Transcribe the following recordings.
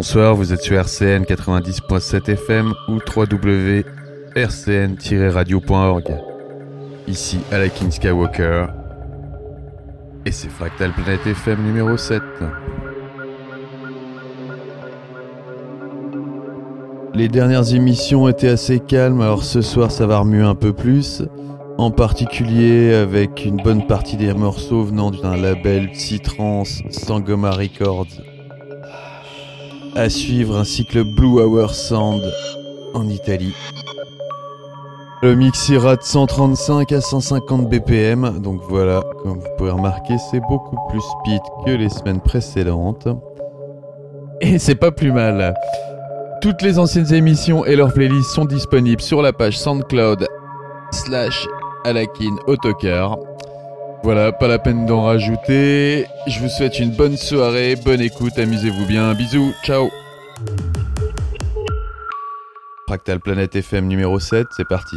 bonsoir, vous êtes sur RCN 90.7 FM ou www.rcn-radio.org. Ici Anakin Skywalker et c'est Fractal Planet FM numéro 7. Les dernières émissions étaient assez calmes, alors ce soir ça va remuer un peu plus. En particulier avec une bonne partie des morceaux venant d'un label Psytrance Sangoma Records à suivre ainsi que le Blue Hour Sound en Italie. Le mix ira de 135 à 150 BPM, donc voilà, comme vous pouvez remarquer, c'est beaucoup plus speed que les semaines précédentes. Et c'est pas plus mal. Toutes les anciennes émissions et leurs playlists sont disponibles sur la page SoundCloud slash Alakin Autocar. Voilà, pas la peine d'en rajouter. Je vous souhaite une bonne soirée, bonne écoute, amusez-vous bien. Bisous, ciao. Fractal Planète FM numéro 7, c'est parti.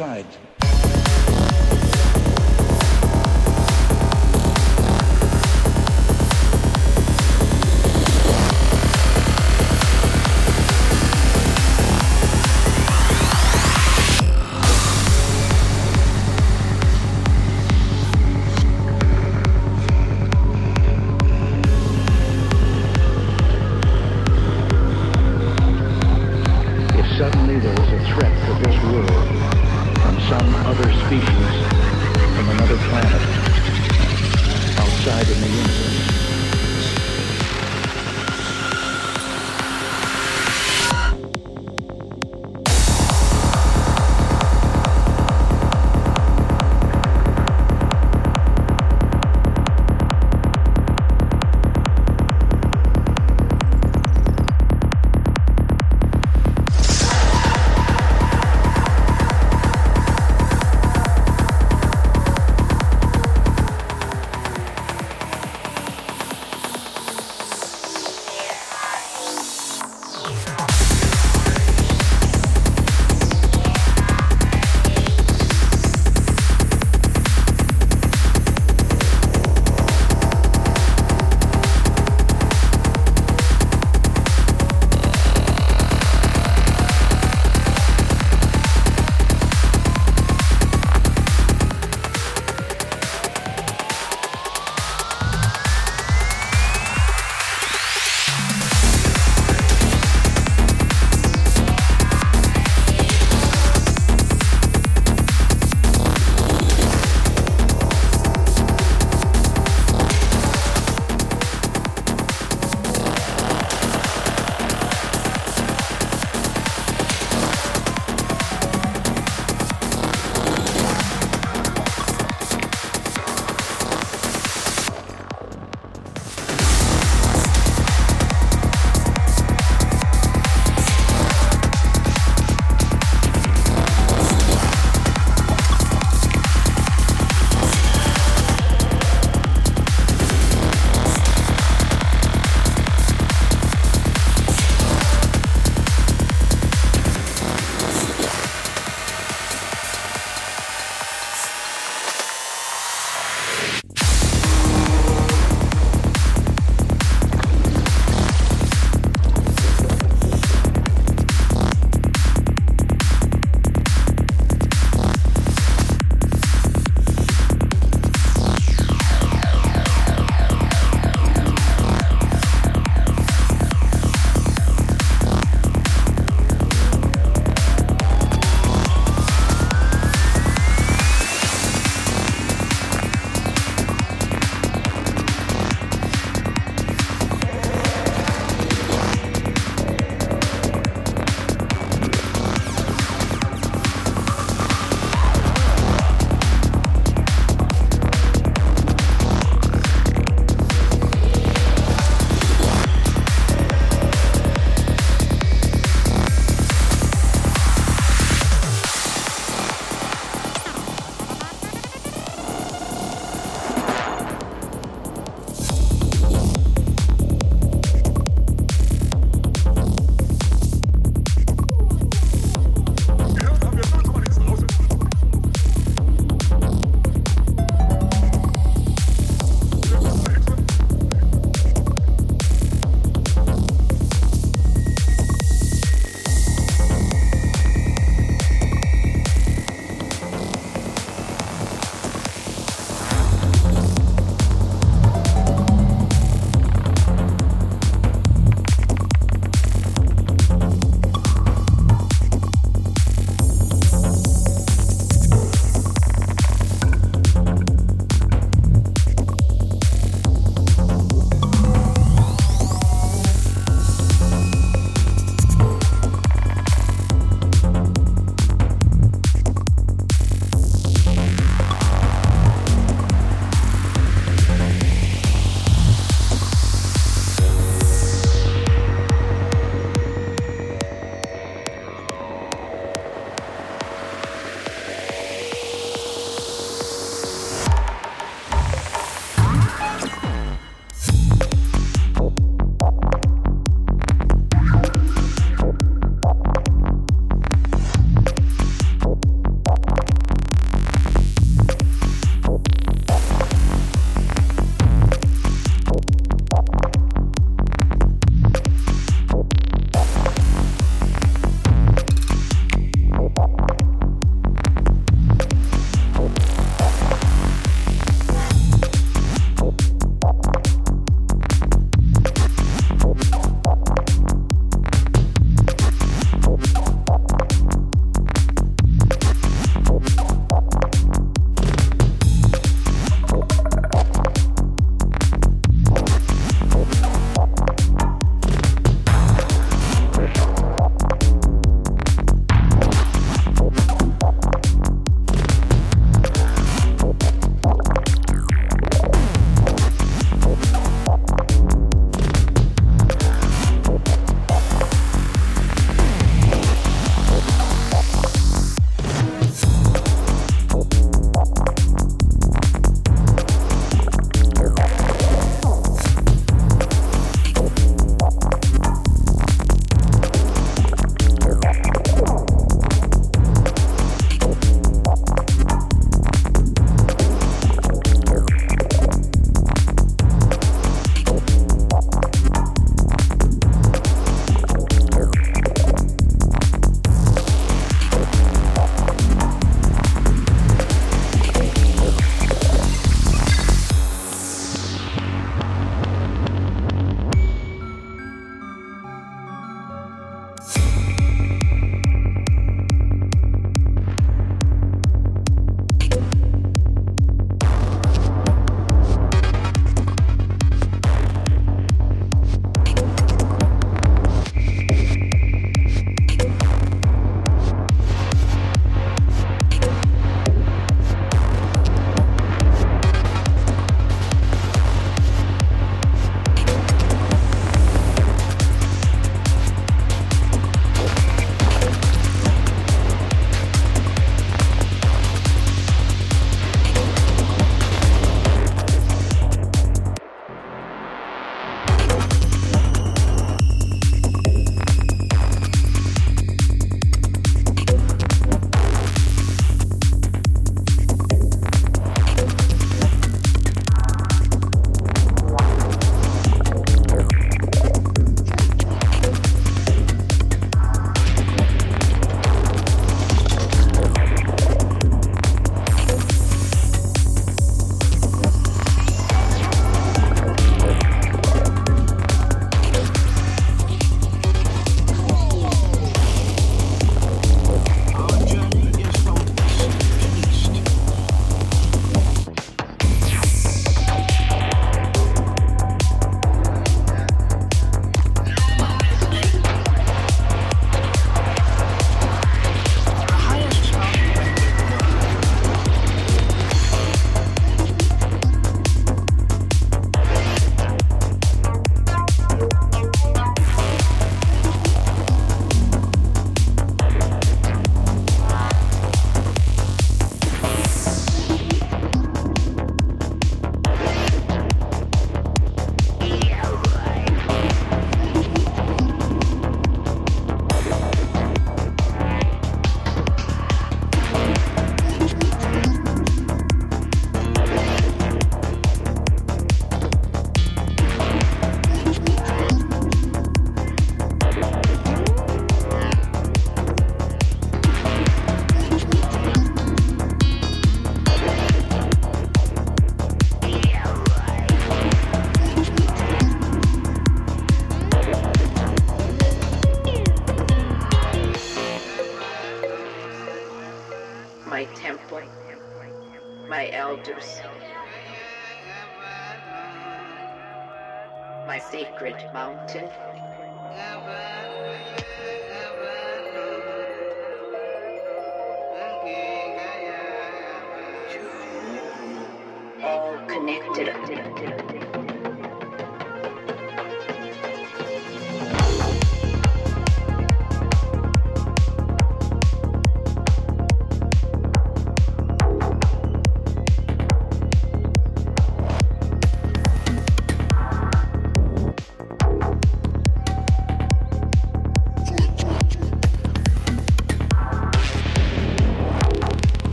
Outside.